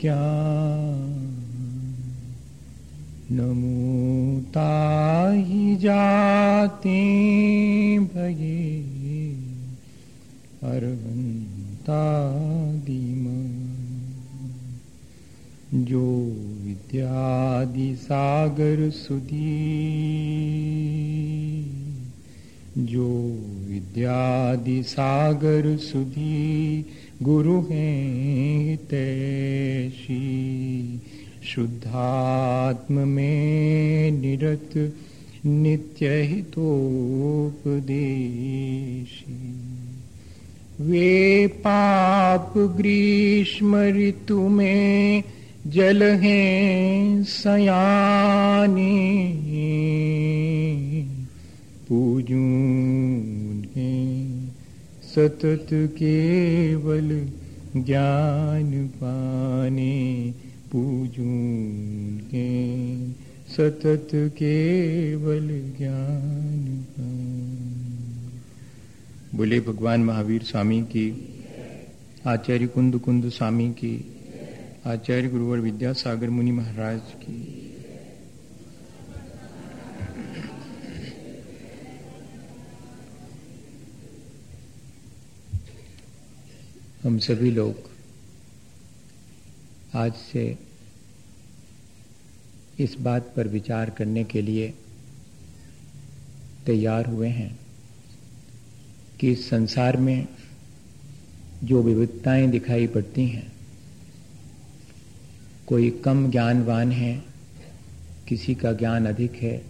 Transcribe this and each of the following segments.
ज्ञान नमूता ही जाते भगे विद्यादि सागर जो विद्यादि सागर सुधी गुरु हैं तैशी शुद्धात्म में निरत नित्य हितोपदेशी वे पाप ग्रीष्म ऋतु में जल हैं सयाने। पूजून हैं सतत केवल ज्ञान पाने पूजून हैं सतत केवल ज्ञान पाने। बोले भगवान महावीर स्वामी की, आचार्य कुंद कुंद स्वामी की, आचार्य गुरुवर विद्यासागर मुनि महाराज की। हम सभी लोग आज से इस बात पर विचार करने के लिए तैयार हुए हैं कि संसार में जो विविधताएँ दिखाई पड़ती हैं, कोई कम ज्ञानवान है, किसी का ज्ञान अधिक है,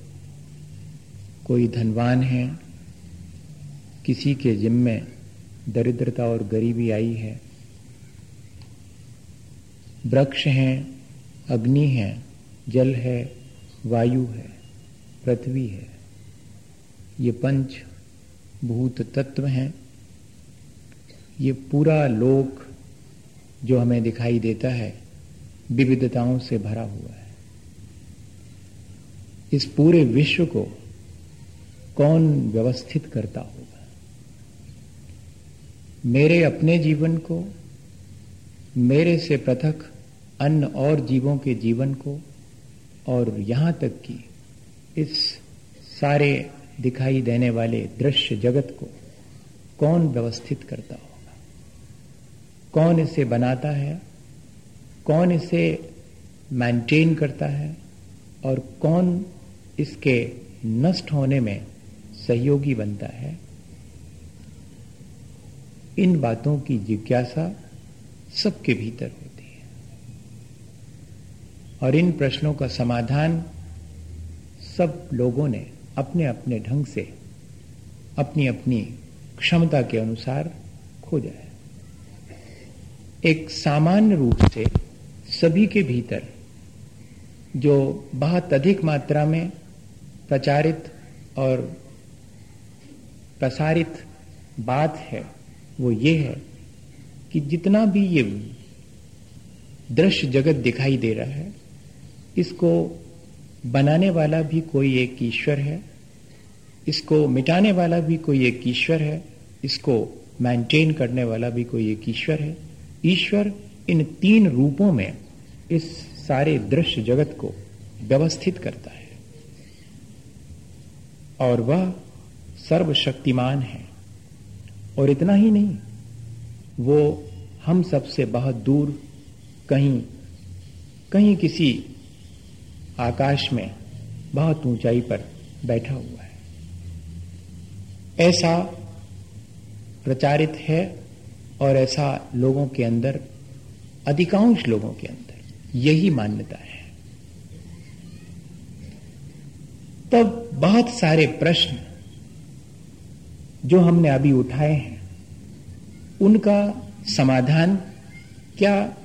कोई धनवान है, किसी के जिम्मे दरिद्रता और गरीबी आई है। वृक्ष हैं, अग्नि है, जल है, वायु है, पृथ्वी है। ये पंच भूत तत्व हैं। ये पूरा लोक जो हमें दिखाई देता है, विविधताओं से भरा हुआ है। इस पूरे विश्व को कौन व्यवस्थित करता होगा मेरे अपने जीवन को, मेरे से पृथक अन्य और जीवों के जीवन को, और यहाँ तक कि इस सारे दिखाई देने वाले दृश्य जगत को कौन व्यवस्थित करता होगा? कौन इसे बनाता है? कौन इसे मेंटेन करता है? और कौन इसके नष्ट होने में सहयोगी बनता है? इन बातों की जिज्ञासा सबके भीतर होती है। और इन प्रश्नों का समाधान सब लोगों ने अपने अपने ढंग से अपनी अपनी क्षमता के अनुसार खोजा है। एक सामान्य रूप से सभी के भीतर जो बहुत अधिक मात्रा में प्रचारित और प्रसारित बात है वो ये है कि जितना भी ये दृश्य जगत दिखाई दे रहा है, इसको बनाने वाला भी कोई एक ईश्वर है, इसको मिटाने वाला भी कोई एक ईश्वर है, इसको मेंटेन करने वाला भी कोई एक ईश्वर है। ईश्वर इन तीन रूपों में इस सारे दृश्य जगत को व्यवस्थित करता है। और वह सर्वशक्तिमान है। और इतना ही नहीं, वो हम सबसे बहुत दूर कहीं कहीं किसी आकाश में बहुत ऊंचाई पर बैठा हुआ है। ऐसा प्रचारित है और ऐसा लोगों के अंदर, अधिकांश लोगों के अंदर यही मान्यता है। तब बहुत सारे प्रश्न जो हमने अभी उठाए हैं उनका समाधान, क्या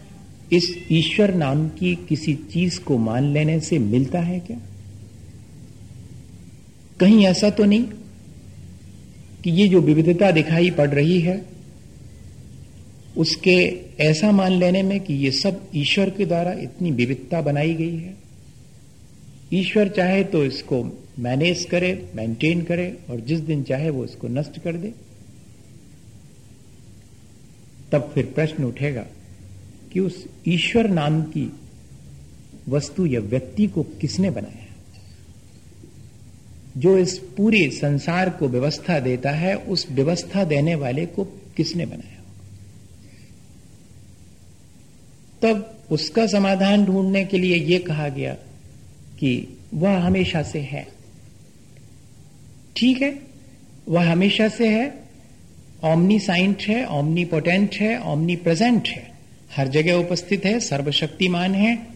इस ईश्वर नाम की किसी चीज़ को मान लेने से मिलता है क्या? कहीं ऐसा तो नहीं कि ये जो विविधता दिखाई पड़ रही है, उसके ऐसा मान लेने में कि ये सब ईश्वर के द्वारा इतनी विविधता बनाई गई है। ईश्वर चाहे तो इसको मैनेज करे मेंटेन करे, और जिस दिन चाहे वो इसको नष्ट कर दे। तब फिर प्रश्न उठेगा कि उस ईश्वर नाम की वस्तु या व्यक्ति को किसने बनाया? जो इस पूरे संसार को व्यवस्था देता है, उस व्यवस्था देने वाले को किसने बनाया? तब उसका समाधान ढूँढने के लिए यह कहा गया कि वह हमेशा से है। ठीक है? वह हमेशा से है ओमनी साइंट है ओमनी पोटेंट है ओमनी प्रेजेंट है। हर जगह उपस्थित है, सर्वशक्तिमान है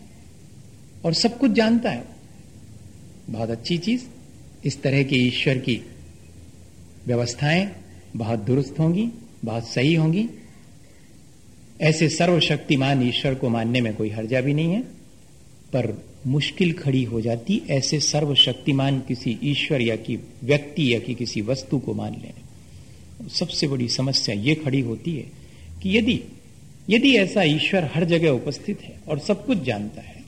और सब कुछ जानता है। बहुत अच्छी चीज़। इस तरह की ईश्वर की व्यवस्थाएँ बहुत दुरुस्त होंगी, बहुत सही होंगी। ऐसे सर्वशक्तिमान ईश्वर को मानने में कोई हर्जा भी नहीं है, पर मुश्किल खड़ी हो जाती ऐसे सर्वशक्तिमान किसी ईश्वर या कि व्यक्ति या कि किसी वस्तु को मान लेने सबसे बड़ी समस्या ये खड़ी होती है कि यदि यदि ऐसा ईश्वर हर जगह उपस्थित है और सब कुछ जानता है,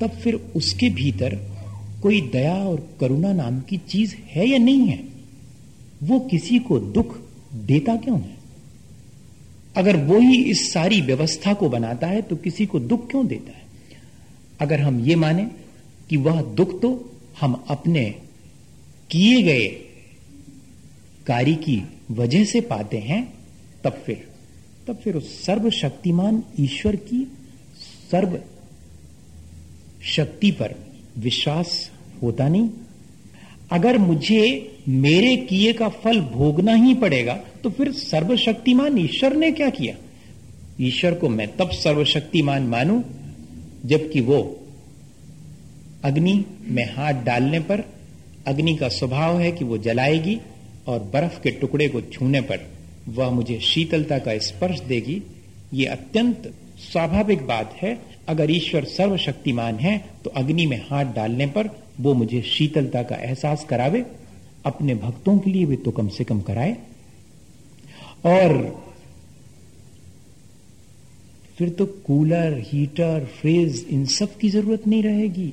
तब फिर उसके भीतर कोई दया और करुणा नाम की चीज़ है या नहीं है? वो किसी को दुख देता क्यों है? अगर वो ही इस सारी व्यवस्था को बनाता है तो किसी को दुख क्यों देता है? अगर हम ये माने कि वह दुख तो हम अपने किए गए कार्य की वजह से पाते हैं, तब फिर तब फिर उस सर्वशक्तिमान ईश्वर की सर्व शक्ति पर विश्वास होता नहीं। अगर मुझे मेरे किए का फल भोगना ही पड़ेगा तो फिर सर्वशक्तिमान ईश्वर ने क्या किया? ईश्वर को मैं तब सर्वशक्तिमान मानूं, जबकि वो अग्नि में हाथ डालने पर, अग्नि का स्वभाव है कि वो जलाएगी और बर्फ़ के टुकड़े को छूने पर वह मुझे शीतलता का स्पर्श देगी। ये अत्यंत स्वाभाविक बात है, अगर ईश्वर सर्वशक्तिमान है तो अग्नि में हाथ डालने पर वो मुझे शीतलता का एहसास करावे। अपने भक्तों के लिए भी तो कम से कम कराए। और फिर तो कूलर, हीटर, फ्रिज, इन सब की ज़रूरत नहीं रहेगी।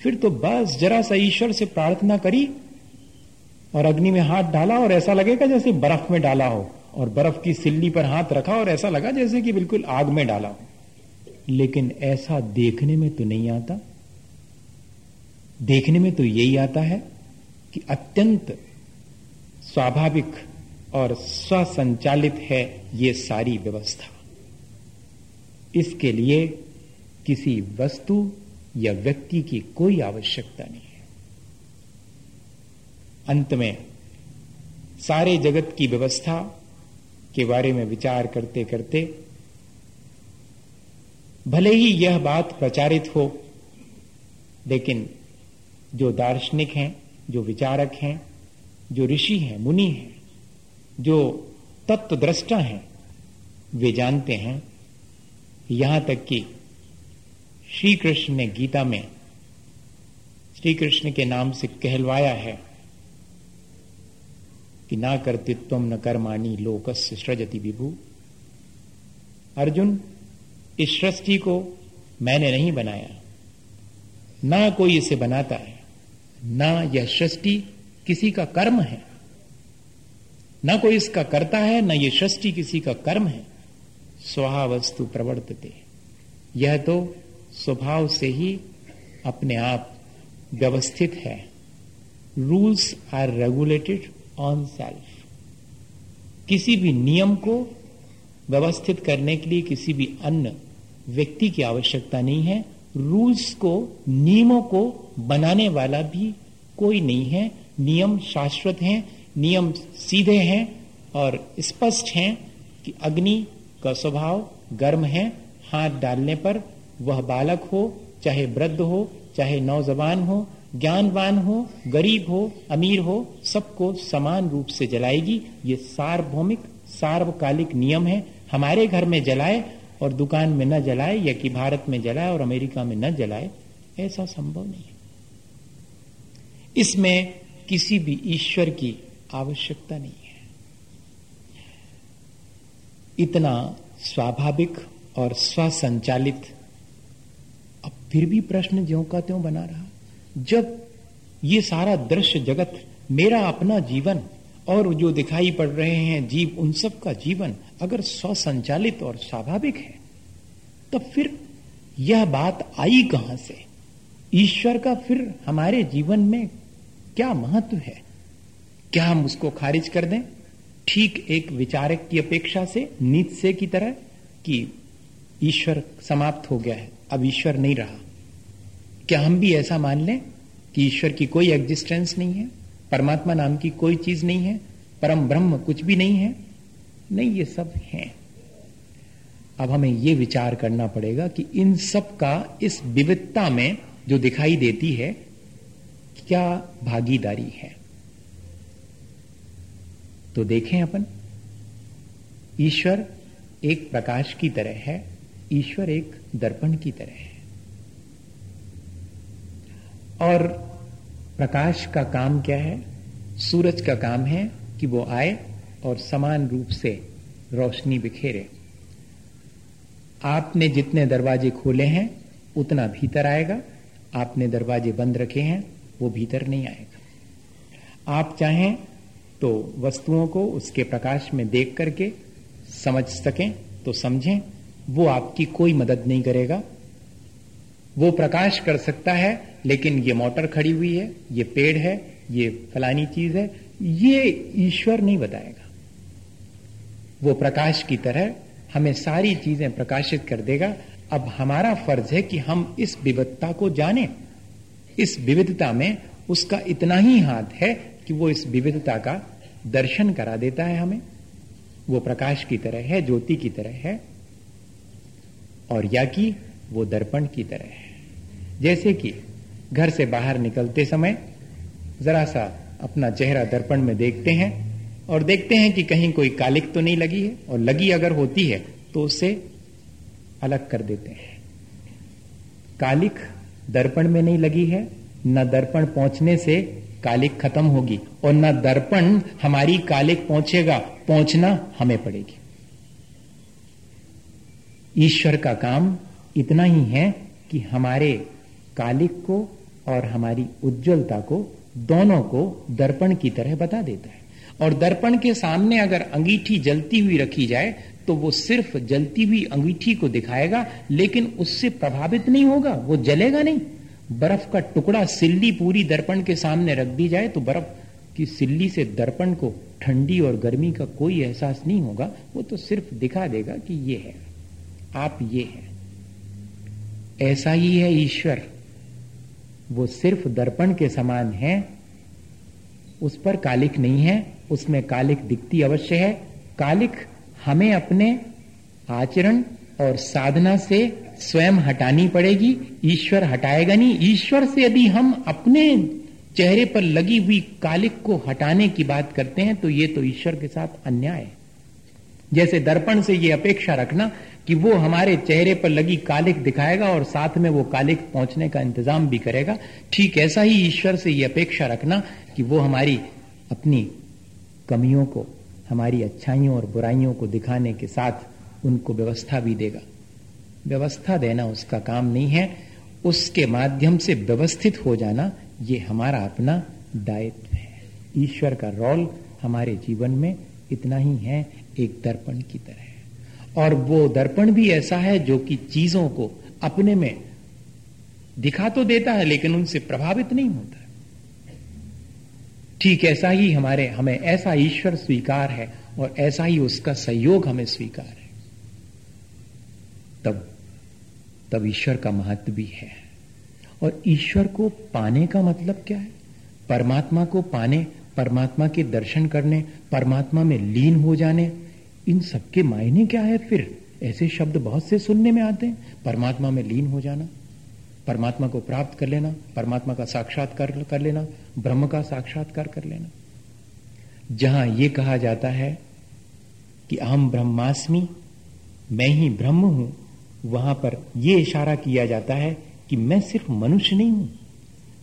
फिर तो बस जरा सा ईश्वर से प्रार्थना करी और अग्नि में हाथ डाला और ऐसा लगेगा जैसे बर्फ़ में डाला हो, और बर्फ़ की सिल्ली पर हाथ रखा और ऐसा लगा जैसे कि बिल्कुल आग में डाला हो। लेकिन ऐसा देखने में तो नहीं आता। देखने में तो यही आता है कि अत्यंत स्वाभाविक और स्वसंचालित है ये सारी व्यवस्था। इसके लिए किसी वस्तु या व्यक्ति की कोई आवश्यकता नहीं। अंत में सारे जगत की व्यवस्था के बारे में विचार करते करते भले ही यह बात प्रचारित हो, लेकिन जो दार्शनिक हैं, जो विचारक हैं, जो ऋषि हैं, मुनि हैं, जो तत्वद्रष्टा हैं, वे जानते हैं, यहाँ तक कि श्री कृष्ण ने गीता में श्री कृष्ण के नाम से कहलवाया है कि ना कर्तृत्व न कर्माणी लोकस्य सृजति विभु। अर्जुन, इस सृष्टि को मैंने नहीं बनाया। ना कोई इसे बनाता है, ना यह सृष्टि किसी का कर्म है। ना कोई इसका करता है, ना यह सृष्टि किसी का कर्म है। स्वहा वस्तु प्रवर्तते। यह तो स्वभाव से ही अपने आप व्यवस्थित है। Rules are regulated. On self किसी भी नियम को व्यवस्थित करने के लिए किसी भी अन्य व्यक्ति की आवश्यकता नहीं है। रूल्स को, नियमों को बनाने वाला भी कोई नहीं है। नियम शाश्वत हैं, नियम सीधे हैं और स्पष्ट हैं कि अग्नि का स्वभाव गर्म है। हाथ डालने पर वह बालक हो, चाहे वृद्ध हो, चाहे नौजवान हो ज्ञानवान हो, गरीब हो, अमीर हो, सबको समान रूप से जलाएगी। ये सार्वभौमिक, सार्वकालिक नियम है। हमारे घर में जलाए और दुकान में न जलाए, या कि भारत में जलाए और अमेरिका में न जलाए, ऐसा संभव नहीं है। इसमें किसी भी ईश्वर की आवश्यकता नहीं है। इतना स्वाभाविक और स्वसंचालित, अब फिर भी प्रश्न ज्यो का त्यों बना रहा। जब ये सारा दृश्य जगत, मेरा अपना जीवन और जो दिखाई पड़ रहे हैं जीव, उन सब का जीवन अगर स्वसंचालित और स्वाभाविक है तो फिर यह बात आई कहाँ से? ईश्वर का फिर हमारे जीवन में क्या महत्व है? क्या हम उसको खारिज कर दें? ठीक एक विचारक की अपेक्षा से नीतसे की तरह कि ईश्वर समाप्त हो गया है। अब ईश्वर नहीं रहा। क्या हम भी ऐसा मान लें कि ईश्वर की कोई एग्जिस्टेंस नहीं है, परमात्मा नाम की कोई चीज़ नहीं है, परम ब्रह्म कुछ भी नहीं है? नहीं, ये सब है। अब हमें यह विचार करना पड़ेगा कि इन सब का इस विविधता में जो दिखाई देती है, क्या भागीदारी है? तो देखें अपन, ईश्वर एक प्रकाश की तरह है, ईश्वर एक दर्पण की तरह है। और प्रकाश का काम क्या है? सूरज का काम है कि वो आए और समान रूप से रोशनी बिखेरे। आपने जितने दरवाजे खोले हैं, उतना भीतर आएगा। आपने दरवाजे बंद रखे हैं, वो भीतर नहीं आएगा। आप चाहें तो वस्तुओं को उसके प्रकाश में देख करके समझ सकें तो समझें, वो आपकी कोई मदद नहीं करेगा। वो प्रकाश कर सकता है, लेकिन ये मोटर खड़ी हुई है, ये पेड़ है, ये फलानी चीज़ है, ये ईश्वर नहीं बताएगा। वो प्रकाश की तरह हमें सारी चीज़ें प्रकाशित कर देगा। अब हमारा फ़र्ज़ है कि हम इस विविधता को जाने। इस विविधता में उसका इतना ही हाथ है कि वो इस विविधता का दर्शन करा देता है हमें। वो प्रकाश की तरह है, ज्योति की तरह है, और या कि वो दर्पण की तरह है। जैसे कि घर से बाहर निकलते समय जरा सा अपना चेहरा दर्पण में देखते हैं और देखते हैं कि कहीं कोई कालिक तो नहीं लगी है और लगी अगर होती है तो उसे अलग कर देते हैं। कालिक दर्पण में नहीं लगी है, न दर्पण पहुँचने से कालिक खत्म होगी और न दर्पण हमारी कालिक पहुंचेगा, पहुँचना हमें पड़ेगी। ईश्वर का काम इतना ही है कि हमारे कालिक को और हमारी उज्जवलता को, दोनों को दर्पण की तरह बता देता है। और दर्पण के सामने अगर अंगीठी जलती हुई रखी जाए तो वो सिर्फ़ जलती हुई अंगीठी को दिखाएगा, लेकिन उससे प्रभावित नहीं होगा, वो जलेगा नहीं। बर्फ़ का टुकड़ा सिल्ली पूरी दर्पण के सामने रख दी जाए तो बर्फ़ की सिल्ली से दर्पण को ठंडी और गर्मी का कोई एहसास नहीं होगा, वो तो सिर्फ़ दिखा देगा कि ये है। आप ये है। ऐसा ही है ईश्वर। वो सिर्फ़ दर्पण के समान है, उस पर कालिक नहीं है, उसमें कालिक दिखती अवश्य है। कालिक हमें अपने आचरण और साधना से स्वयं हटानी पड़ेगी, ईश्वर हटाएगा नहीं। ईश्वर से यदि हम अपने चेहरे पर लगी हुई कालिक को हटाने की बात करते हैं तो ये तो ईश्वर के साथ अन्याय है। जैसे दर्पण से ये अपेक्षा रखना कि वो हमारे चेहरे पर लगी कालिक दिखाएगा और साथ में वो कालिक पहुँचने का इंतज़ाम भी करेगा। ठीक ऐसा ही ईश्वर से ये अपेक्षा रखना कि वो हमारी अपनी कमियों को, हमारी अच्छाइयों और बुराइयों को दिखाने के साथ उनको व्यवस्था भी देगा। व्यवस्था देना उसका काम नहीं है। उसके माध्यम से व्यवस्थित हो जाना ये हमारा अपना दायित्व है। ईश्वर का रोल हमारे जीवन में इतना ही है, एक दर्पण की तरह। और वो दर्पण भी ऐसा है जो कि चीज़ों को अपने में दिखा तो देता है, लेकिन उनसे प्रभावित नहीं होता ठीक ऐसा ही हमारे, हमें ऐसा ईश्वर स्वीकार है और ऐसा ही उसका सहयोग हमें स्वीकार है। तब तब ईश्वर का महत्व भी है। और ईश्वर को पाने का मतलब क्या है? परमात्मा को पाने, परमात्मा के दर्शन करने, परमात्मा में लीन हो जाने इन सबके मायने क्या है फिर? ऐसे शब्द बहुत से सुनने में आते हैं। परमात्मा में लीन हो जाना, परमात्मा को प्राप्त कर लेना, परमात्मा का साक्षात्कार कर लेना, ब्रह्म का साक्षात्कार कर लेना। जहाँ यह कहा जाता है कि अहम ब्रह्मास्मि, मैं ही ब्रह्म हूँ, वहाँ पर यह इशारा किया जाता है कि मैं सिर्फ़ मनुष्य नहीं हूँ।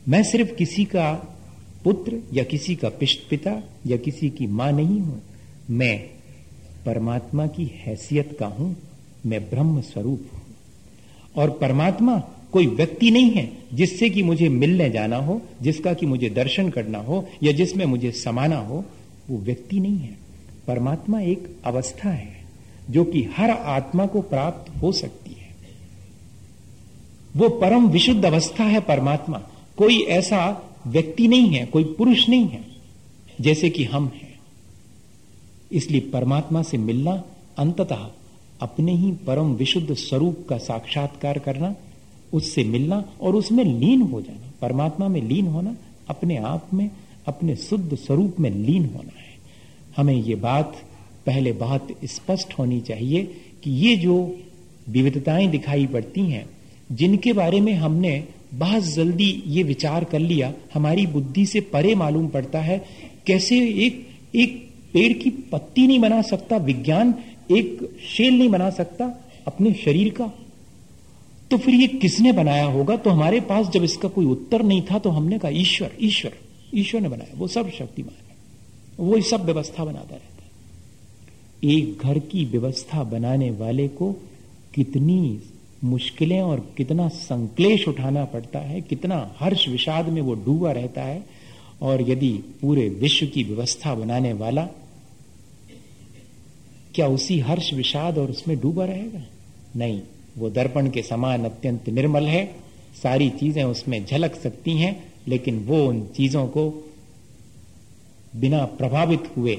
मैं सिर्फ़ किसी का पुत्र या किसी का पिता या किसी की माँ नहीं हूँ। मैं परमात्मा की हैसियत का हूँ, मैं ब्रह्म स्वरूप हूँ। और परमात्मा कोई व्यक्ति नहीं है जिससे कि मुझे मिलने जाना हो, जिसका कि मुझे दर्शन करना हो, या जिसमें मुझे समाना हो, वो व्यक्ति नहीं है। परमात्मा एक अवस्था है, जो कि हर आत्मा को प्राप्त हो सकती है। वो परम विशुद्ध अवस्था है परमात्मा। कोई ऐसा व्यक्ति नहीं है, कोई पुरुष नहीं है, जैसे कि हम हैं। इसलिए परमात्मा से मिलना अंततः अपने ही परम विशुद्ध स्वरूप का साक्षात्कार करना, उससे मिलना और उसमें लीन हो जाना। परमात्मा में लीन होना, अपने आप में, अपने शुद्ध स्वरूप में लीन होना है। हमें ये बात, पहले बहुत स्पष्ट होनी चाहिए कि ये जो विविधताएँ दिखाई पड़ती हैं, जिनके बारे में हमने बहुत जल्दी ये विचार कर लिया, हमारी बुद्धि से परे मालूम पड़ता है, कैसे एक एक पेड़ की पत्ती नहीं बना सकता, विज्ञान एक शेल नहीं बना सकता अपने शरीर का। तो फिर ये किसने बनाया होगा? तो हमारे पास जब इसका कोई उत्तर नहीं था तो हमने कहा, ईश्वर ईश्वर ईश्वर ने बनाया। वो सब शक्तिमान है। वो सब व्यवस्था बनाता रहता है। एक घर की व्यवस्था बनाने वाले को कितनी मुश्किलें और कितना संकलेश उठाना पड़ता है, कितना हर्ष विषाद में वो डूबा रहता है, और यदि पूरे विश्व की व्यवस्था बनाने वाला क्या उसी हर्ष विषाद और उसमें डूबा रहेगा? नहीं, वो दर्पण के समान अत्यंत निर्मल है। सारी चीज़ें उसमें झलक सकती हैं, लेकिन वो उन चीज़ों को बिना प्रभावित हुए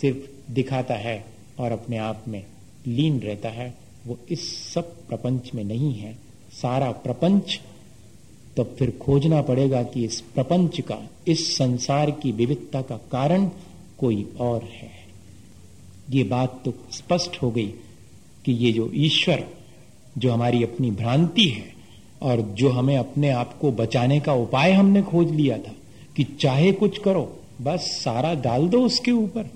सिर्फ़ दिखाता है और अपने आप में लीन रहता है। वो इस सब प्रपंच में नहीं है। सारा प्रपंच तो फिर खोजना पड़ेगा कि इस प्रपंच का, इस संसार की विविधता का कारण कोई और है। ये बात तो स्पष्ट हो गई कि ये जो ईश्वर, जो हमारी अपनी भ्रांति है और जो हमें अपने आप को बचाने का उपाय हमने खोज लिया था कि चाहे कुछ करो, बस सारा डाल दो उसके ऊपर।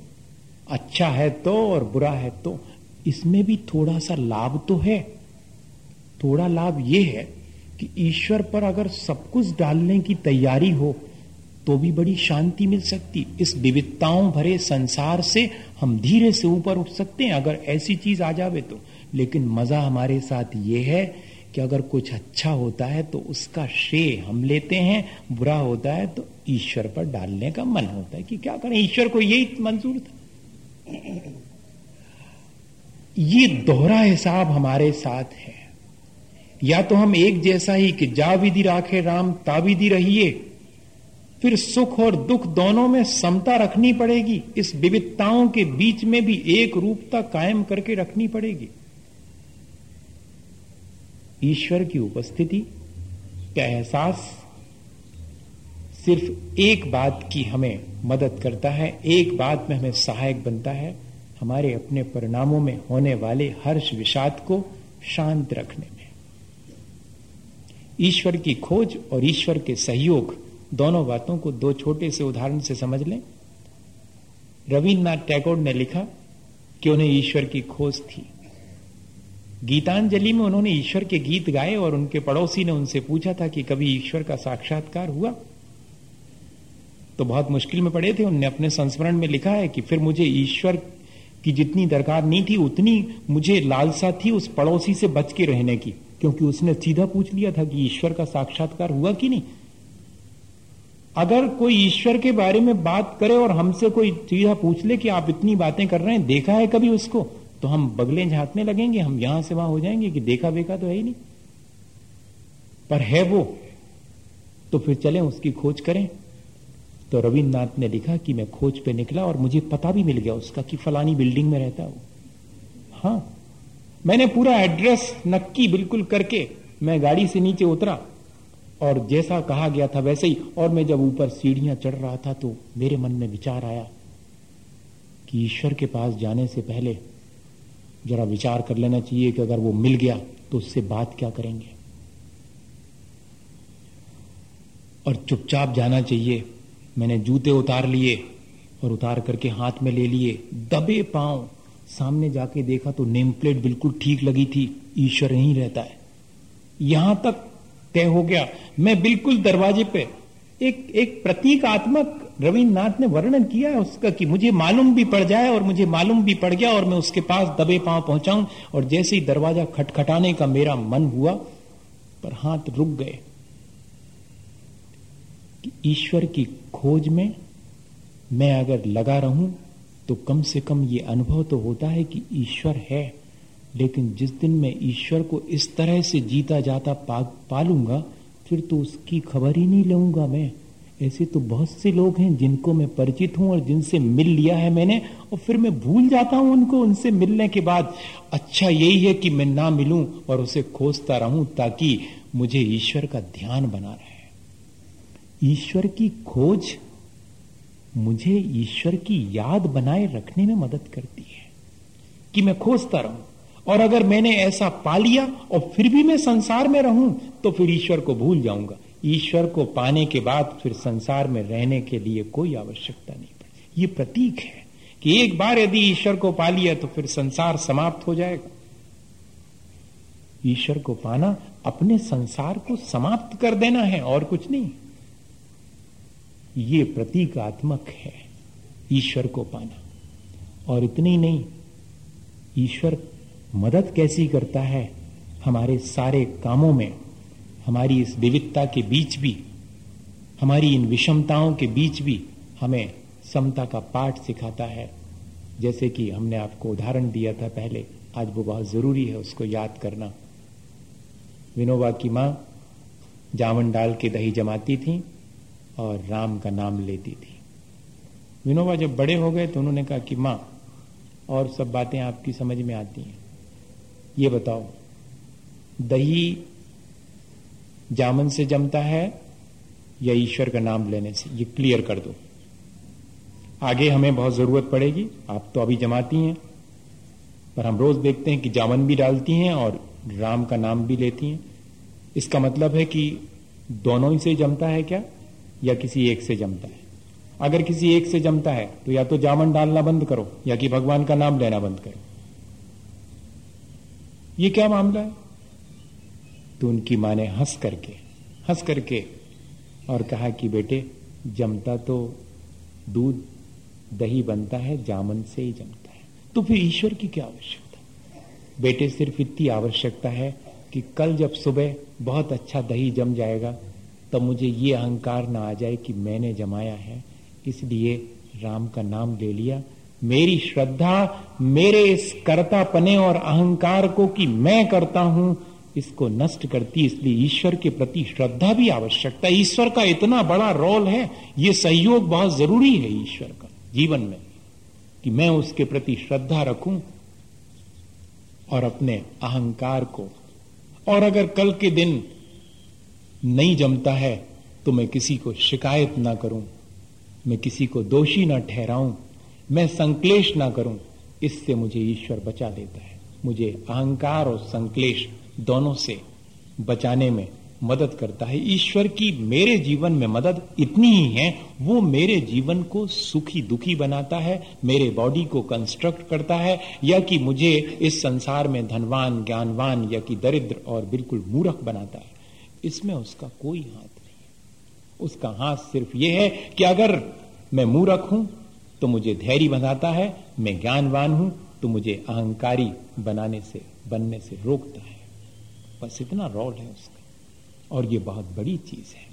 अच्छा है तो और बुरा है तो। इसमें भी थोड़ा सा लाभ तो है। थोड़ा लाभ यह है कि ईश्वर पर अगर सब कुछ डालने की तैयारी हो तो भी बड़ी शांति मिल सकती। इस विविधताओं भरे संसार से हम धीरे से ऊपर उठ सकते हैं, अगर ऐसी चीज़ आ जावे तो। लेकिन मज़ा हमारे साथ ये है कि अगर कुछ अच्छा होता है तो उसका श्रेय हम लेते हैं, बुरा होता है तो ईश्वर पर डालने का मन होता है कि क्या करें? ईश्वर को यही मंजूर था। ये दोहरा हिसाब हमारे साथ है। या तो हम एक जैसा ही कि जा विधि राखे राम ता विधि रहिए फिर सुख और दुख दोनों में समता रखनी पड़ेगी। इस विविधताओं के बीच में भी एक रूपता कायम करके रखनी पड़ेगी। ईश्वर की उपस्थिति का एहसास? सिर्फ़ एक बात की हमें मदद करता है, एक बात में हमें सहायक बनता है, हमारे अपने परिणामों में होने वाले हर्ष विषाद को शांत रखने में। ईश्वर की खोज और ईश्वर के सहयोग दोनों बातों को दो छोटे से उदाहरण से समझ लें। रविन्द्रनाथ टैगोर ने लिखा कि उन्हें ईश्वर की खोज थी? गीतांजलि में उन्होंने ईश्वर के गीत गाए और उनके पड़ोसी ने उनसे पूछा था कि कभी ईश्वर का साक्षात्कार हुआ? तो बहुत मुश्किल में पड़े थे। उनने अपने संस्मरण में लिखा है कि फिर मुझे ईश्वर की जितनी दरकार नहीं थी, उतनी मुझे लालसा थी उस पड़ोसी से बच के रहने की, क्योंकि उसने सीधा पूछ लिया था कि ईश्वर का साक्षात्कार हुआ कि नहीं। अगर कोई ईश्वर के बारे में बात करे और हमसे कोई सीधा पूछ ले कि आप इतनी बातें कर रहे हैं, देखा है कभी उसको तो हम बगले झांकने लगेंगे, हम यहाँ से वहाँ हो जाएँगे कि देखा बेका तो है ही नहीं। पर है वो तो फिर चलें उसकी खोज करें। तो रविन्द्रनाथ ने लिखा कि मैं खोज पे निकला और मुझे पता भी मिल गया उसका कि फलानी बिल्डिंग में रहता हूँ। हाँ मैंने पूरा एड्रेस नक्की बिल्कुल करके मैं गाड़ी से नीचे उतरा और जैसा कहा गया था वैसे ही, और मैं जब ऊपर सीढ़ियाँ चढ़ रहा था तो मेरे मन में विचार आया कि ईश्वर के पास जाने से पहले जरा विचार कर लेना चाहिए कि अगर वो मिल गया तो उससे बात क्या करेंगे। और चुपचाप जाना चाहिए। मैंने जूते उतार लिए और उतार करके हाथ में ले लिए। दबे पाँव सामने जाके देखा तो नेम प्लेट बिल्कुल ठीक लगी थी। ईश्वर यहीं रहता है। यहाँ तक तय हो गया। मैं बिल्कुल दरवाजे पे एक एक प्रतीकात्मक रविन्द्रनाथ ने वर्णन किया है उसका कि मुझे मालूम भी पड़ जाए और मुझे मालूम भी पड़ गया और मैं उसके पास दबे पाँव पहुंचाऊं और जैसे ही दरवाज़ा खटखटाने का मेरा मन हुआ, पर हाथ रुक गए। कि ईश्वर की खोज में मैं अगर लगा रहूँ तो कम से कम ये अनुभव तो होता है कि ईश्वर है। लेकिन जिस दिन मैं ईश्वर को इस तरह से जीता जाता पा, पालूँगा फिर तो उसकी खबर ही नहीं लूँगा मैं। ऐसे तो बहुत से लोग हैं जिनको मैं परिचित हूँ और जिनसे मिल लिया है मैंने और फिर मैं भूल जाता हूँ उनको उनसे मिलने के बाद। अच्छा यही है कि मैं ना मिलूं और उसे खोजता रहूँ ताकि मुझे ईश्वर का ध्यान बना रहे। ईश्वर की खोज मुझे ईश्वर की याद बनाए रखने में मदद करती है कि मैं खोजता रहूँ। और अगर मैंने ऐसा पा लिया और फिर भी मैं संसार में रहूँ तो फिर ईश्वर को भूल जाऊँगा। ईश्वर को पाने के बाद फिर संसार में रहने के लिए कोई आवश्यकता नहीं पड़ती। ये प्रतीक है कि एक बार यदि ईश्वर को पा लिया तो फिर संसार समाप्त हो जाएगा। ईश्वर को पाना, अपने संसार को समाप्त कर देना है और कुछ नहीं। ये प्रतीकात्मक है, ईश्वर को पाना। और इतनी नहीं, ईश्वर मदद कैसी करता है हमारे सारे कामों में, हमारी इस विविधता के बीच भी, हमारी इन विषमताओं के बीच भी हमें समता का पाठ सिखाता है। जैसे कि हमने आपको उदाहरण दिया था पहले, आज वो बहुत ज़रूरी है उसको याद करना। विनोबा की माँ जावन डाल के दही जमाती थी और राम का नाम लेती थी। विनोबा जब बड़े हो गए तो उन्होंने कहा कि, माँ, और सब बातें आपकी समझ में आती हैं। ये बताओ, दही जामन से जमता है या ईश्वर का नाम लेने से? ये क्लियर कर दो। आगे हमें बहुत ज़रूरत पड़ेगी। आप तो अभी जमाती हैं, पर हम रोज देखते हैं कि जामन भी डालती हैं और राम का नाम भी लेती हैं। इसका मतलब है कि दोनों ही से जमता है क्या, या किसी एक से जमता है? अगर किसी एक से जमता है तो या तो जामन डालना बंद करो, या कि भगवान का नाम लेना बंद करो। ये क्या मामला है? तो उनकी माँ ने हंस करके हंस करके और कहा कि बेटे, जमता तो दूध, दही बनता है, जामन से ही जमता है। तो फिर ईश्वर की क्या आवश्यकता? बेटे, सिर्फ़ इतनी आवश्यकता है कि कल जब सुबह बहुत अच्छा दही जम जाएगा, तब मुझे ये अहंकार ना आ जाए कि मैंने जमाया है। इसलिए राम का नाम ले लिया मेरी श्रद्धा, मेरे इस कर्तापने और अहंकार को कि मैं करता हूँ, इसको नष्ट करती, इसलिए ईश्वर के प्रति श्रद्धा भी आवश्यकता ईश्वर का इतना बड़ा रोल है, ये सहयोग बहुत ज़रूरी है ईश्वर का जीवन में, कि मैं उसके प्रति श्रद्धा रखूँ और अपने अहंकार को। और अगर कल के दिन नहीं जमता है तो मैं किसी को शिकायत ना करूँ, मैं किसी को दोषी ना ठहराऊं मैं संकलेश ना करूँ, इससे मुझे ईश्वर बचा देता है। मुझे अहंकार और संकलेश दोनों से बचाने में मदद करता है। ईश्वर की मेरे जीवन में मदद इतनी ही है, वो मेरे जीवन को सुखी दुखी बनाता है, मेरे बॉडी को कंस्ट्रक्ट करता है, या कि मुझे इस संसार में धनवान, ज्ञानवान, या कि दरिद्र और बिल्कुल मूर्ख बनाता है। इसमें उसका कोई हाथ नहीं है। उसका हाथ सिर्फ़ ये है कि अगर मैं मूर्ख हूँ तो मुझे धैर्य बनाता है, मैं ज्ञानवान हूँ तो मुझे अहंकारी बनाने से, बनने से रोकता है। बस इतना रोल है उसका। और ये बहुत बड़ी चीज़ है।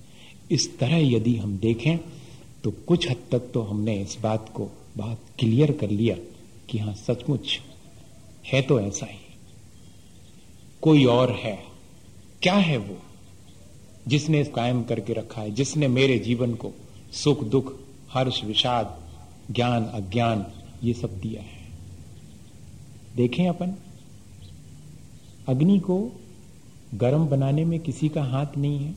इस तरह यदि हम देखें तो कुछ हद तक तो हमने इस बात को बहुत क्लियर कर लिया कि हाँ, सचमुच है तो ऐसा ही। कोई और है? क्या है वो जिसने कायम करके रखा है, जिसने मेरे जीवन को सुख दुख, हर्ष, विषाद ज्ञान, अज्ञान, ये सब दिया है। देखें अपन, अग्नि को गर्म बनाने में किसी का हाथ नहीं है,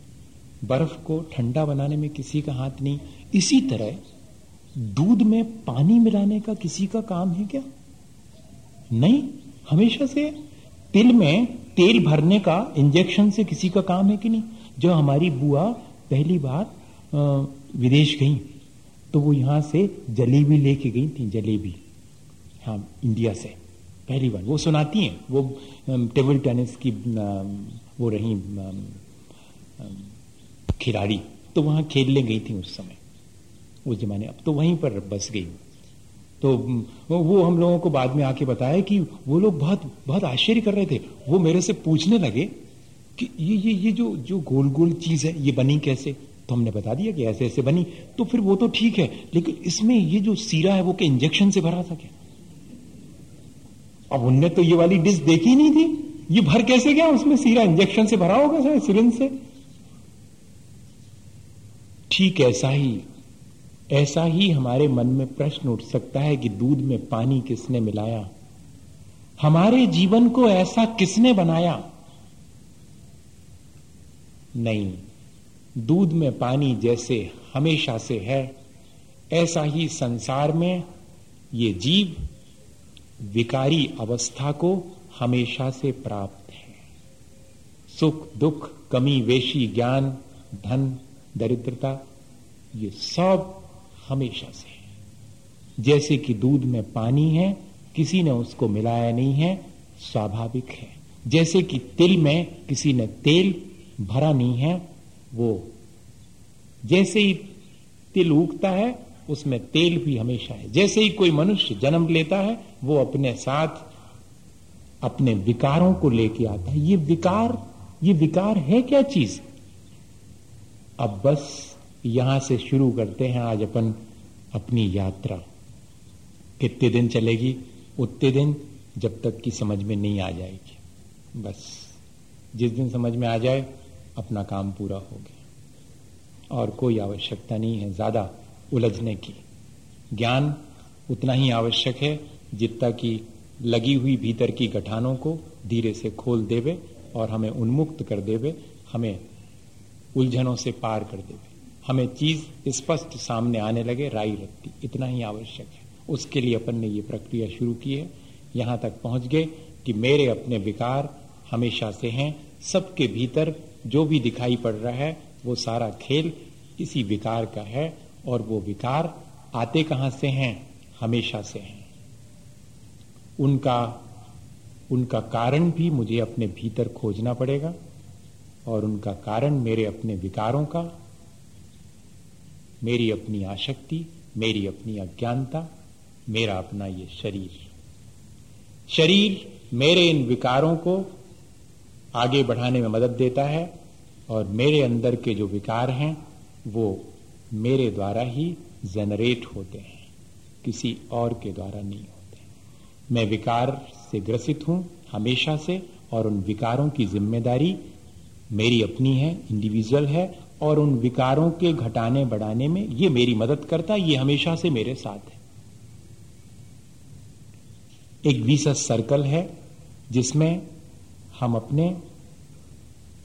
बर्फ़ को ठंडा बनाने में किसी का हाथ नहीं। इसी तरह, दूध में पानी मिलाने का किसी का काम है क्या? नहीं, हमेशा से तिल में तेल भरने का इंजेक्शन से किसी का काम है कि नहीं? जो हमारी बुआ पहली बार विदेश गई तो वो यहाँ से जलेबी लेके गई थी, जलेबी। हाँ इंडिया से। पहली बार। वो सुनाती हैं, वो टेबल टेनिस की वो रही खिलाड़ी। तो वहाँ खेलने गई थी उस समय, उस जमाने। अब तो वहीं पर बस गई। तो वो हम लोगों को बाद में आके बताया कि वो लोग बहुत बहुत आश्चर्य कर रहे थे। वो मेरे से पूछने लगे कि ये ये ये जो जो गोल गोल चीज़ है, ये बनी कैसे? तो हमने बता दिया कि ऐसे ऐसे बनी तो फिर वो तो ठीक है, लेकिन इसमें ये जो सीरा है वो क्या इंजेक्शन से भरा था क्या? अब उनने तो ये वाली डिश देखी नहीं थी, ये भर कैसे गया? उसमें सीरा इंजेक्शन से भरा होगा सर सिरिंज से। ठीक ऐसा ही ऐसा ही हमारे मन में प्रश्न उठ सकता है कि दूध में पानी किसने मिलाया? हमारे जीवन को ऐसा किसने बनाया? नहीं। दूध में पानी जैसे हमेशा से है, ऐसा ही संसार में ये जीव विकारी अवस्था को हमेशा से प्राप्त है। सुख, दुख, कमी, वेशी, ज्ञान, धन, दरिद्रता, ये सब हमेशा से है। जैसे कि दूध में पानी है, किसी ने उसको मिलाया नहीं है, स्वाभाविक है। जैसे कि तिल में किसी ने तेल भरा नहीं है वो जैसे ही तिल उगता है, उसमें तेल भी हमेशा है। जैसे ही कोई मनुष्य जन्म लेता है, वो अपने साथ अपने विकारों को लेके आता है। ये विकार ये विकार है क्या चीज़? अब बस यहाँ से शुरू करते हैं आज अपन अपनी यात्रा। कितने दिन चलेगी? उतने दिन जब तक की समझ में नहीं आ जाएगी। बस, जिस दिन समझ में आ जाए अपना काम पूरा हो गया। और कोई आवश्यकता नहीं है ज़्यादा उलझने की। ज्ञान उतना ही आवश्यक है जितना कि लगी हुई भीतर की गठानों को धीरे से खोल देवे और हमें उन्मुक्त कर देवे, हमें उलझनों से पार कर देवे। हमें चीज़ स्पष्ट सामने आने लगे, राई रखती। इतना ही आवश्यक है। उसके लिए अपन ने ये प्रक्रिया शुरू की है। यहाँ तक पहुँच गए कि मेरे अपने विकार हमेशा से हैं, सबके भीतर जो भी दिखाई पड़ रहा है, वो सारा खेल इसी विकार का है और वो विकार आते कहाँ से हैं? हमेशा से हैं। उनका उनका कारण भी मुझे अपने भीतर खोजना पड़ेगा और उनका कारण मेरे अपने विकारों का, मेरी अपनी आशक्ति, मेरी अपनी अज्ञानता, मेरा अपना ये शरीर। शरीर मेरे इन विकारों को आगे बढ़ाने में मदद देता है और मेरे अंदर के जो विकार हैं, वो मेरे द्वारा ही जनरेट होते हैं। किसी और के द्वारा नहीं होते। मैं विकार से ग्रसित हूँ हमेशा से और उन विकारों की ज़िम्मेदारी मेरी अपनी है इंडिविजुअल है और उन विकारों के घटाने बढ़ाने में ये मेरी मदद करता है, ये हमेशा से मेरे साथ है। एक विशेष सर्कल है जिसमें हम अपने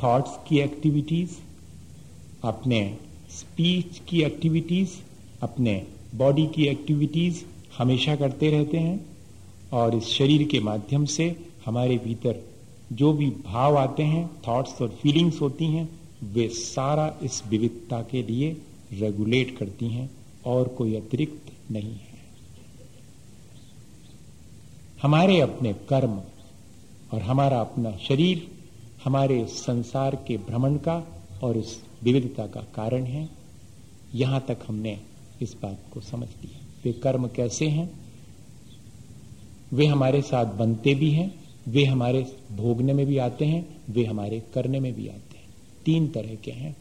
थॉट्स की एक्टिविटीज़ अपने स्पीच की एक्टिविटीज़ अपने बॉडी की एक्टिविटीज़ हमेशा करते रहते हैं और इस शरीर के माध्यम से हमारे भीतर जो भी भाव आते हैं थॉट्स और फीलिंग्स होती हैं, वे सारा इस विविधता के लिए रेगुलेट करती हैं और कोई अतिरिक्त नहीं है। हमारे अपने कर्म और हमारा अपना शरीर, हमारे संसार के भ्रमण का और इस विविधता का कारण है। यहाँ तक हमने इस बात को समझ लिया। वे कर्म कैसे हैं? वे हमारे साथ बनते भी हैं, वे हमारे भोगने में भी आते हैं, वे हमारे करने में भी आते हैं। तीन तरह के हैं।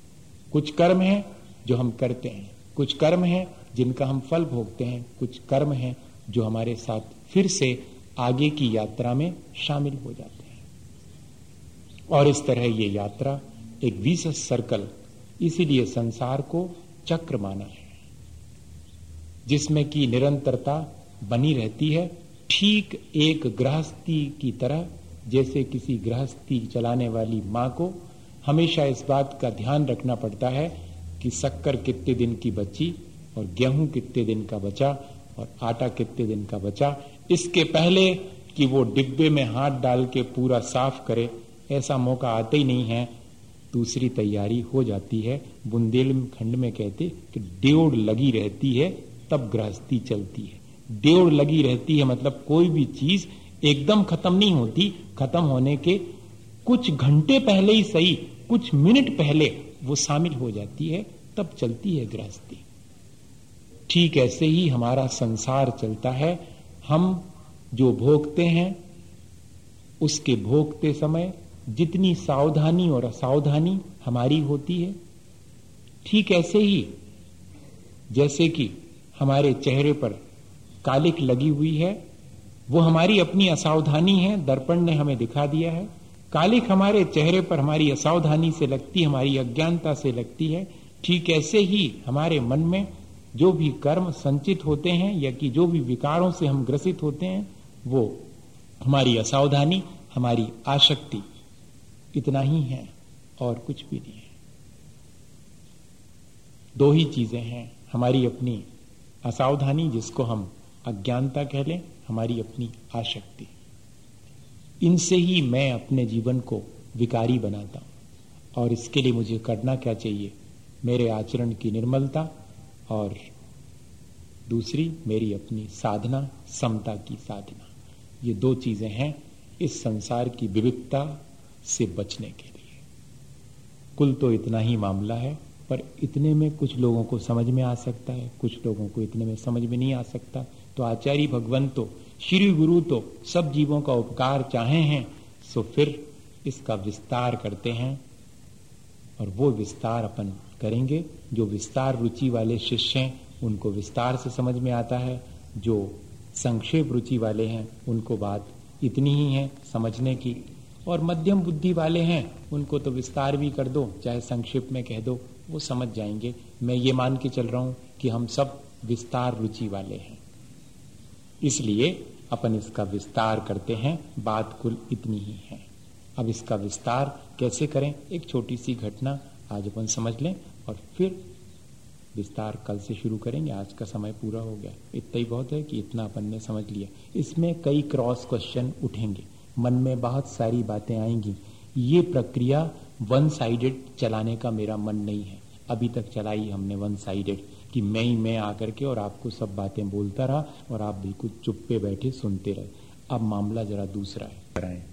कुछ कर्म हैं जो हम करते हैं, कुछ कर्म हैं जिनका हम फल भोगते हैं, कुछ कर्म हैं जो हमारे साथ फिर से आगे की यात्रा में शामिल हो जाते हैं। और इस तरह ये यात्रा एक विशेष सर्कल इसीलिए संसार को चक्र माना है, जिसमें की निरंतरता बनी रहती है ठीक एक गृहस्थी की तरह, जैसे किसी गृहस्थी चलाने वाली माँ को हमेशा इस बात का ध्यान रखना पड़ता है कि शक्कर कितने दिन की बची और गेहूँ कितने दिन का बचा और आटा कितने दिन का बचा इसके पहले कि वो डिब्बे में हाथ डाल के पूरा साफ़ करे, ऐसा मौका आते ही नहीं है। दूसरी तैयारी हो जाती है। बुंदेलखंड में कहते कि डेढ़ लगी रहती है, तब गृहस्थी चलती है। डेढ़ लगी रहती है मतलब कोई भी चीज़ एकदम खत्म नहीं होती। खत्म होने के कुछ घंटे पहले ही सही, कुछ मिनट पहले वो शामिल हो जाती है, तब चलती है गृहस्थी। ठीक ऐसे ही हमारा संसार चलता है। हम जो भोगते हैं, उसके भोगते समय जितनी सावधानी और असावधानी हमारी होती है, ठीक ऐसे ही जैसे कि हमारे चेहरे पर कालिक लगी हुई है, वो हमारी अपनी असावधानी है, दर्पण ने हमें दिखा दिया है। कालिक हमारे चेहरे पर हमारी असावधानी से लगती, हमारी अज्ञानता से लगती है, ठीक ऐसे ही हमारे मन में जो भी कर्म संचित होते हैं या कि जो भी विकारों से हम ग्रसित होते हैं, वो हमारी असावधानी, हमारी आशक्ति इतना ही है और कुछ भी नहीं है। दो ही चीज़ें हैं, हमारी अपनी असावधानी, जिसको हम अज्ञानता कह लें, हमारी अपनी आशक्ति। इनसे ही मैं अपने जीवन को विकारी बनाता हूँ। और इसके लिए मुझे करना क्या चाहिए? मेरे आचरण की निर्मलता और दूसरी, मेरी अपनी साधना, समता की साधना। ये दो चीज़ें हैं इस संसार की विविधता से बचने के लिए। कुल तो इतना ही मामला है, पर इतने में कुछ लोगों को समझ में आ सकता है, कुछ लोगों को इतने में समझ में नहीं आ सकता। तो आचार्य भगवान तो श्री गुरु तो सब जीवों का उपकार चाहे हैं, सो फिर इसका विस्तार करते हैं और वो विस्तार अपन करेंगे। जो विस्तार रुचि वाले शिष्य हैं, उनको विस्तार से समझ में आता है। जो संक्षेप रुचि वाले हैं, उनको बात इतनी ही है समझने की। और मध्यम बुद्धि वाले हैं, उनको तो विस्तार भी कर दो, चाहे संक्षिप्त में कह दो, वो समझ जाएँगे। मैं ये मान के चल रहा हूँ कि हम सब विस्तार रुचि वाले हैं। इसलिए अपन इसका विस्तार करते हैं, बात कुल इतनी ही है। अब इसका विस्तार कैसे करें, एक छोटी सी घटना आज अपन समझ लें। और फिर विस्तार कल से शुरू करेंगे। आज का समय पूरा हो गया। इतना ही बहुत है कि इतना अपन ने समझ लिया। इसमें कई क्रॉस क्वेश्चन उठेंगे। मन में बहुत सारी बातें आएँगी। ये प्रक्रिया वन साइडेड चलाने का मेरा मन नहीं है। अभी तक चलाई हमने वन साइडेड कि मैं ही मैं आकर के और आपको सब बातें बोलता रहा और आप बिल्कुल चुप पे बैठे सुनते रहे। अब मामला जरा दूसरा है।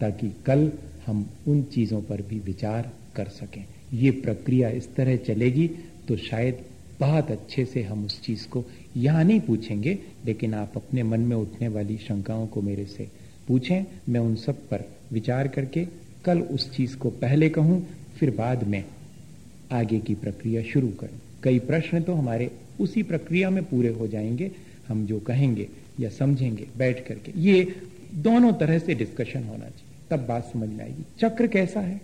ताकि कल हम उन चीज़ों पर भी विचार कर सकें। ये प्रक्रिया इस तरह चलेगी तो शायद बहुत अच्छे से हम उस चीज़ को यहाँ नहीं पूछेंगे, लेकिन आप अपने मन में उठने वाली शंकाओं को मेरे से पूछें। मैं उन सब पर विचार करके कल उस चीज़ को पहले कहूँ, फिर बाद में आगे की प्रक्रिया शुरू करूँ। कई प्रश्न तो हमारे उसी प्रक्रिया में पूरे हो जाएँगे। हम जो कहेंगे या समझेंगे, बैठ करके, ये दोनों तरह से डिस्कशन होना चाहिए। तब बात समझ में आएगी। चक्र कैसा है?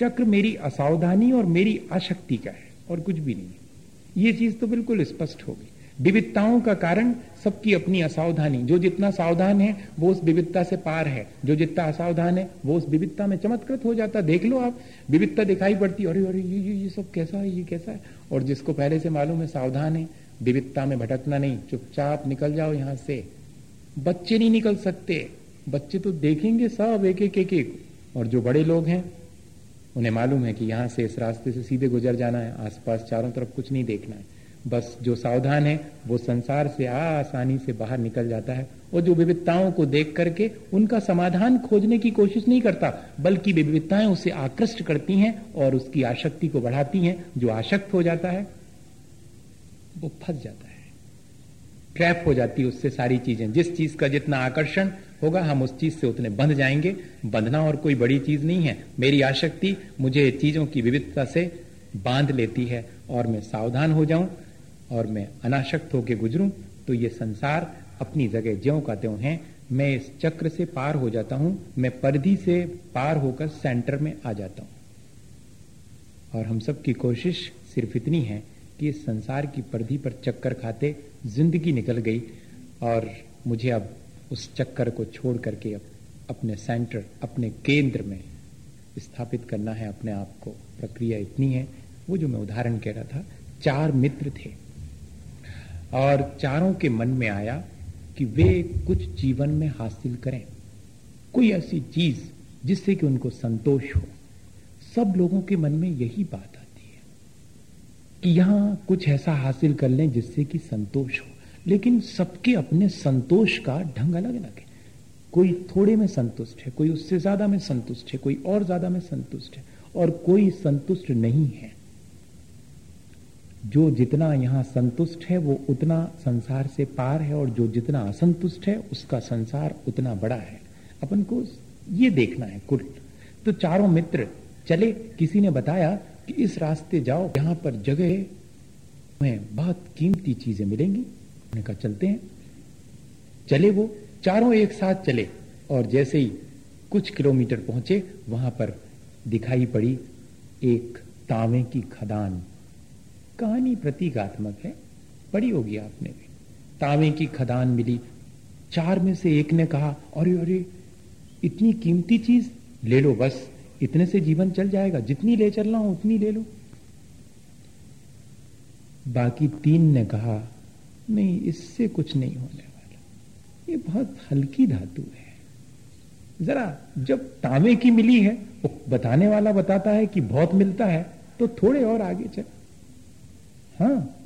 चक्र मेरी असावधानी और मेरी आशक्ति का है, और कुछ भी नहीं। है ये चीज़ तो बिल्कुल स्पष्ट होगी विविधताओं का कारण सबकी अपनी असावधानी। जो जितना सावधान है, वो उस विविधता से पार है। जो जितना असावधान है, वो उस विविधता में चमत्कृत हो जाता। देख लो आप, विविधता दिखाई पड़ती। अरे अरे, ये ये ये सब कैसा है, ये कैसा है? और जिसको पहले से मालूम है, सावधान है। विविधता में भटकना नहीं। चुपचाप निकल जाओ यहाँ से। बच्चे नहीं निकल सकते। बच्चे तो देखेंगे सब एक एक एक एक। और जो बड़े लोग हैं उन्हें मालूम है कि यहाँ से इस रास्ते से सीधे गुजर जाना है, आसपास चारों तरफ़ कुछ नहीं देखना है। बस जो सावधान है, वो संसार से आसानी से बाहर निकल जाता है और जो विविधताओं को देख करके उनका समाधान खोजने की कोशिश नहीं करता, बल्कि विविधताएँ उसे आकृष्ट करती हैं और उसकी आशक्ति को बढ़ाती हैं, जो आशक्त हो जाता है, वो फंस जाता है। ट्रैप हो जाती है उससे सारी चीज़ें। जिस चीज़ का जितना आकर्षण होगा, हम उस चीज़ से उतने बंध जाएँगे। बंधना और कोई बड़ी चीज़ नहीं है। मेरी आशक्ति मुझे चीज़ों की विविधता से बाँध लेती है और मैं सावधान हो जाऊँ और मैं अनाशक्त होकर गुजरूं तो ये संसार अपनी जगह ज्यो का त्यों है। मैं इस चक्र से पार हो जाता हूँ। मैं परिधि से पार होकर सेंटर में आ जाता हूँ। और हम सब की कोशिश सिर्फ़ इतनी है कि इस संसार की परिधि पर चक्कर खाते ज़िंदगी निकल गई और मुझे अब उस चक्कर को छोड़ करके अब अपने सेंटर, अपने केंद्र में स्थापित करना है, अपने आप को। प्रक्रिया इतनी है। वो जो मैं उदाहरण कह रहा था, चार मित्र थे। और चारों के मन में आया कि वे कुछ जीवन में हासिल करें। कोई ऐसी चीज़ जिससे कि उनको संतोष हो। सब लोगों के मन में यही बात कि यहाँ कुछ ऐसा हासिल कर लें जिससे कि संतोष हो। लेकिन सबके अपने संतोष का ढंग अलग अलग है। कोई थोड़े में संतुष्ट है, कोई उससे ज़्यादा में संतुष्ट है, कोई और ज़्यादा में संतुष्ट है, और कोई संतुष्ट नहीं है। जो जितना यहाँ संतुष्ट है, वो उतना संसार से पार है, और जो जितना असंतुष्ट है, उसका संसार उतना बड़ा है। अपन को ये देखना है कुल। तो चारों मित्र, चले, किसी ने बताया कि इस रास्ते जाओ, यहाँ पर जगह में बहुत कीमती चीज़ें मिलेंगी। उन्होंने कहा, चलते हैं। चले वो, चारों एक साथ चले और जैसे ही कुछ किलोमीटर पहुँचे, वहाँ पर दिखाई पड़ी एक तांवे की खदान। कहानी प्रतीकात्मक है पड़ी होगी आपने भी। तांवे की खदान मिली। चार में से एक ने कहा, अरे अरे, इतनी कीमती चीज़? ले लो बस। इतने से जीवन चल जाएगा। जितनी ले चलना हो, उतनी ले लो। बाकी तीन ने कहा, नहीं, इससे कुछ नहीं होने वाला। ये बहुत हल्की धातु है। जरा, जब तांबे की मिली है, वो बताने वाला बताता है कि बहुत मिलता है तो थोड़े और आगे चल। हाँ।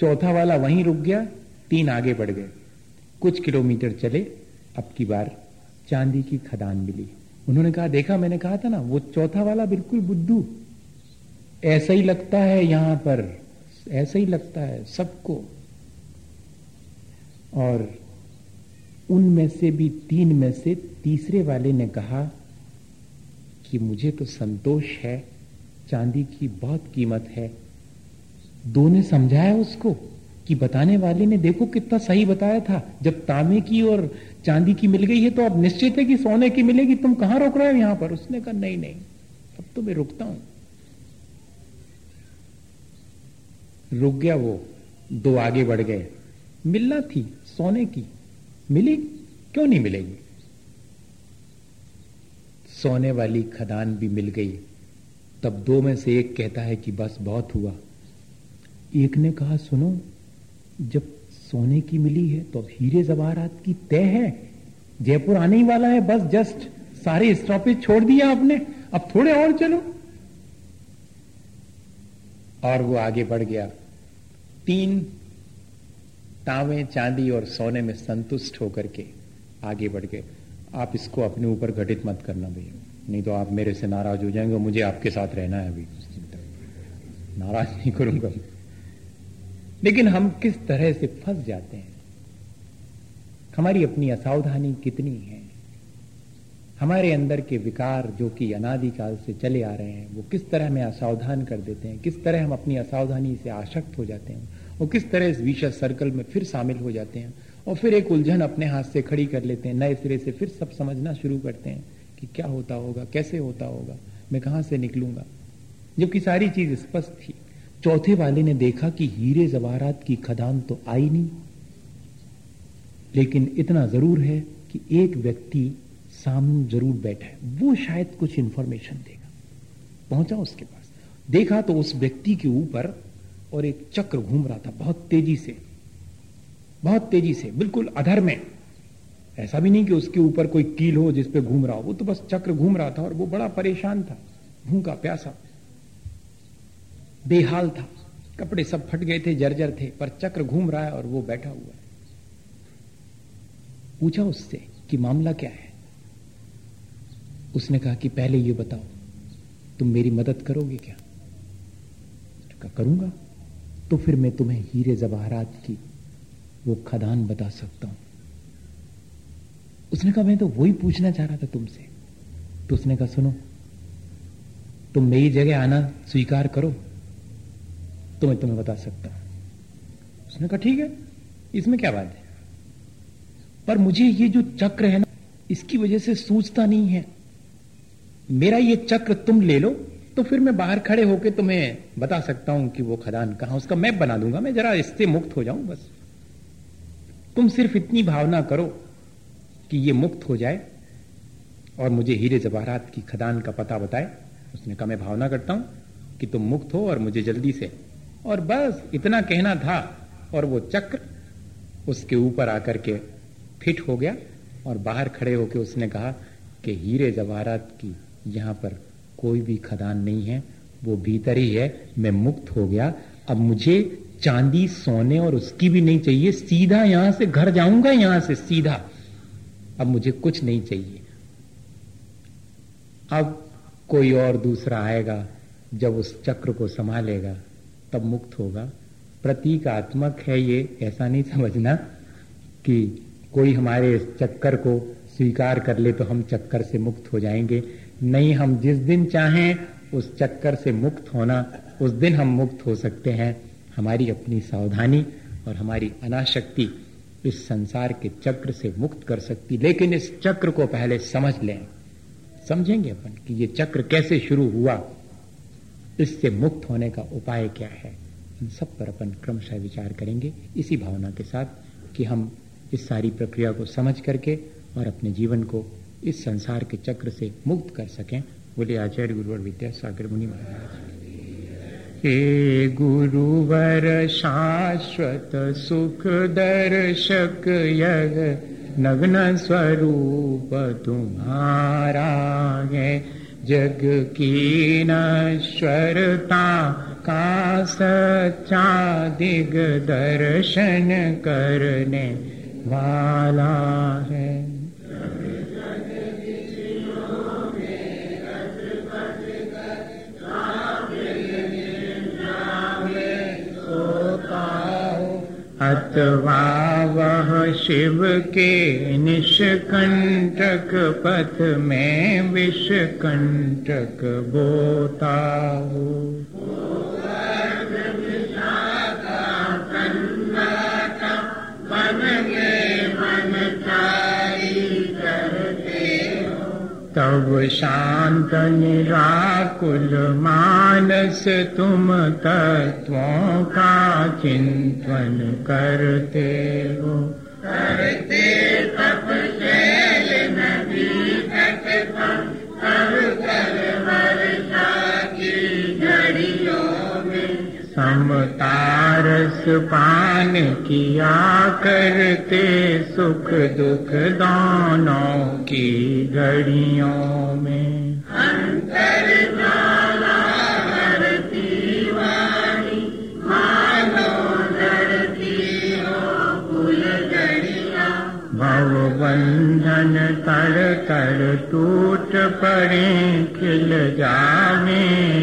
चौथा वाला वहीं रुक गया, तीन आगे बढ़ गए। कुछ किलोमीटर चले, अब की बार चांदी की खदान मिली। उन्होंने कहा, देखा, मैंने कहा था ना, वो चौथा वाला बिल्कुल बुद्धू। ऐसा ही लगता है यहाँ पर, ऐसा ही लगता है सबको। और उनमें से भी तीन में से तीसरे वाले ने कहा कि मुझे तो संतोष है, चांदी की बहुत कीमत है। दो ने समझाया उसको कि बताने वाले ने देखो कितना सही बताया था, जब तांबे की और चांदी की मिल गई है तो अब निश्चित है कि सोने की मिलेगी। तुम कहाँ रोक रहे हो यहाँ पर? उसने कहा, नहीं नहीं, अब तो मैं रुकता हूँ। रुक गया वो, दो आगे बढ़ गए। मिलना थी सोने की। मिली? क्यों नहीं मिलेगी? सोने वाली खदान भी मिल गई। तब दो में से एक कहता है कि बस, बहुत हुआ। एक ने कहा, सुनो, जब सोने की मिली है तो अब हीरे जवाहरात की तय है। जयपुर आने ही वाला है, बस जस्ट सारे स्टॉपेज छोड़ दिया आपने। अब थोड़े और चलो। और वो आगे बढ़ गया। तीन तांवे, चांदी और सोने में संतुष्ट होकर के आगे बढ़ गए। आप इसको अपने ऊपर घटित मत करना भैया। नहीं तो आप मेरे से नाराज़ हो जाएँगे मुझे आपके साथ रहना है अभी। नाराज़ नहीं करूँगा। लेकिन हम किस तरह से फंस जाते हैं? हमारी अपनी असावधानी कितनी है? हमारे अंदर के विकार जो कि अनादिकाल से चले आ रहे हैं, वो किस तरह हमें असावधान कर देते हैं? किस तरह हम अपनी असावधानी से आशक्त हो जाते हैं? और किस तरह इस विशेष सर्कल में फिर शामिल हो जाते हैं? और फिर एक उलझन अपने हाथ से खड़ी कर लेते हैं, नए सिरे से फिर सब समझना शुरू करते हैं कि क्या होता होगा, कैसे होता होगा, मैं कहाँ से निकलूँगा? जबकि सारी चीज़ स्पष्ट थी। चौथे वाले ने देखा कि हीरे जवाहरात की खदान तो आई नहीं। लेकिन इतना ज़रूर है कि एक व्यक्ति सामने ज़रूर बैठा है। वो शायद कुछ इंफॉर्मेशन देगा। पहुँचा उसके पास। देखा तो उस व्यक्ति के ऊपर और एक चक्र घूम रहा था बहुत तेज़ी से। बहुत तेज़ी से, बिल्कुल अधर में। ऐसा भी नहीं कि उसके ऊपर कोई कील हो जिसपे घूम रहा हो। वो तो बस चक्र घूम रहा था और वो बड़ा परेशान था। भूखा प्यासा। बेहाल था। कपड़े सब फट गए थे, जर्जर थे, पर चक्र घूम रहा है और वो बैठा हुआ है। पूछा उससे कि मामला क्या है? उसने कहा कि पहले ये बताओ, तुम मेरी मदद करोगे क्या? कहा, करूँगा। तो फिर मैं तुम्हें हीरे जवाहरात की वो खदान बता सकता हूँ। उसने कहा, मैं तो वही पूछना चाह रहा था तुमसे। तो उसने कहा, सुनो, तुम मेरी जगह आना स्वीकार करो। तो मैं तुम्हें बता सकता उसने कहा, ठीक है, इसमें क्या बात है? पर मुझे ये जो चक्र है ना, इसकी वजह से सूझता नहीं है। मेरा ये चक्र तुम ले लो तो फिर मैं बाहर खड़े होकर तुम्हें बता सकता हूँ कि वो खदान कहाँ उसका मैप बना दूँगा मैं, जरा इससे मुक्त हो जाऊँ बस। तुम सिर्फ़ इतनी भावना करो कि ये मुक्त हो जाए और मुझे हीरे जवाहरात की खदान का पता बताए। उसने कहा, मैं भावना करता हूँ कि तुम मुक्त हो और मुझे जल्दी से और बस इतना कहना था और वो चक्र उसके ऊपर आकर के फिट हो गया और बाहर खड़े होकर उसने कहा कि हीरे जवाहरात की यहाँ पर कोई भी खदान नहीं है, वो भीतर ही है, मैं मुक्त हो गया। अब मुझे चांदी, सोने और उसकी भी नहीं चाहिए, सीधा यहाँ से घर जाऊँगा, यहाँ से सीधा। अब मुझे कुछ नहीं चाहिए। अब कोई और दूसरा आएगा जब उस चक्र को संभालेगा। तब मुक्त होगा। प्रतीकात्मक है ये, ऐसा नहीं समझना कि कोई हमारे चक्कर को स्वीकार कर ले तो हम चक्कर से मुक्त हो जाएँगे। नहीं, हम जिस दिन चाहें उस चक्कर से मुक्त होना, उस दिन हम मुक्त हो सकते हैं। हमारी अपनी सावधानी और हमारी अनाशक्ति इस संसार के चक्र से मुक्त कर सकती, लेकिन इस चक्र को पहले समझ लें। समझेंगे अपन कि ये चक्र कैसे शुरू हुआ? इससे मुक्त होने का उपाय क्या है? इन सब पर अपन क्रमशः विचार करेंगे। इसी भावना के साथ कि हम इस सारी प्रक्रिया को समझ करके और अपने जीवन को इस संसार के चक्र से मुक्त कर सकें। बोले आचार्य गुरुवर विद्यासागर मुनि महाराज। हे गुरुवर शाश्वत सुख दर्शक यग नग्न स्वरूप तुम्हारा है। जग की नश्वरता का सच्चा दिग दर्शन करने वाला है। अथवा वह शिव के निष्कंटक पथ में विषकंटक बोता हो तब शांत निराकुल मानस तुम तत्वों का चिंतन करते हो करते तप शैल समतारस पान किया करते सुख दुख दानों की घड़ियों में। बंधन तर तर टूट पड़े खिल जावे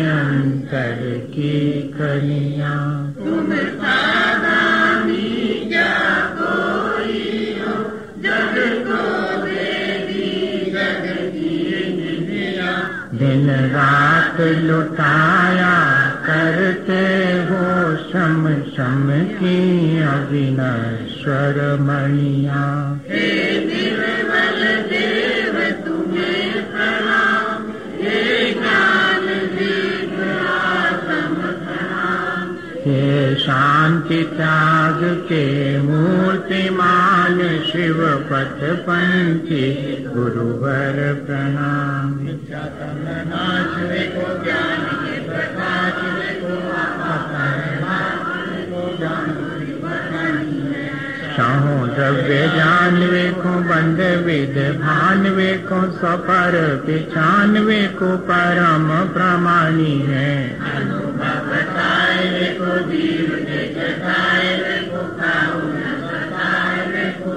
अंतर की कलिया। तुम हो दिन रात लुटाया करते हो शम शम की अविनश्वर मणिया। शान्ति त्याग के मूर्तिमान शिव पथ पञ्चे गुरुवर प्रणाम। शाहो द्रव्य जान वेखो बंद विद भान भानवे को स्वपर पिचानवेो परम प्रमाणी है। भानवे को को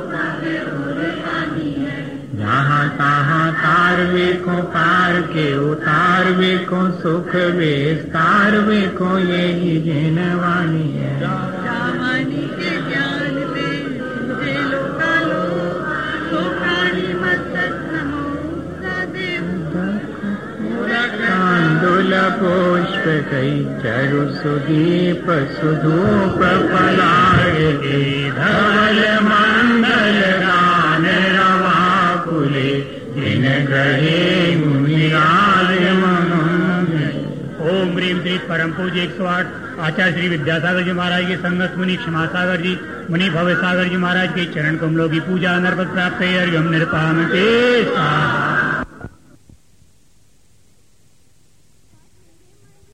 जहाँ तहाँ तारवे को पार के उतारवे को सुख विस्तारवे को यही जनवाणी है। ओम श्री परम पूज्य एक सौ आठ। आचार्य श्री विद्यासागर जी महाराज के संगत मुनि क्षमा सागर जी मुनि भव्य सागर जी महाराज के चरण कमलों की पूजा नर्पद प्राप्त है के साथ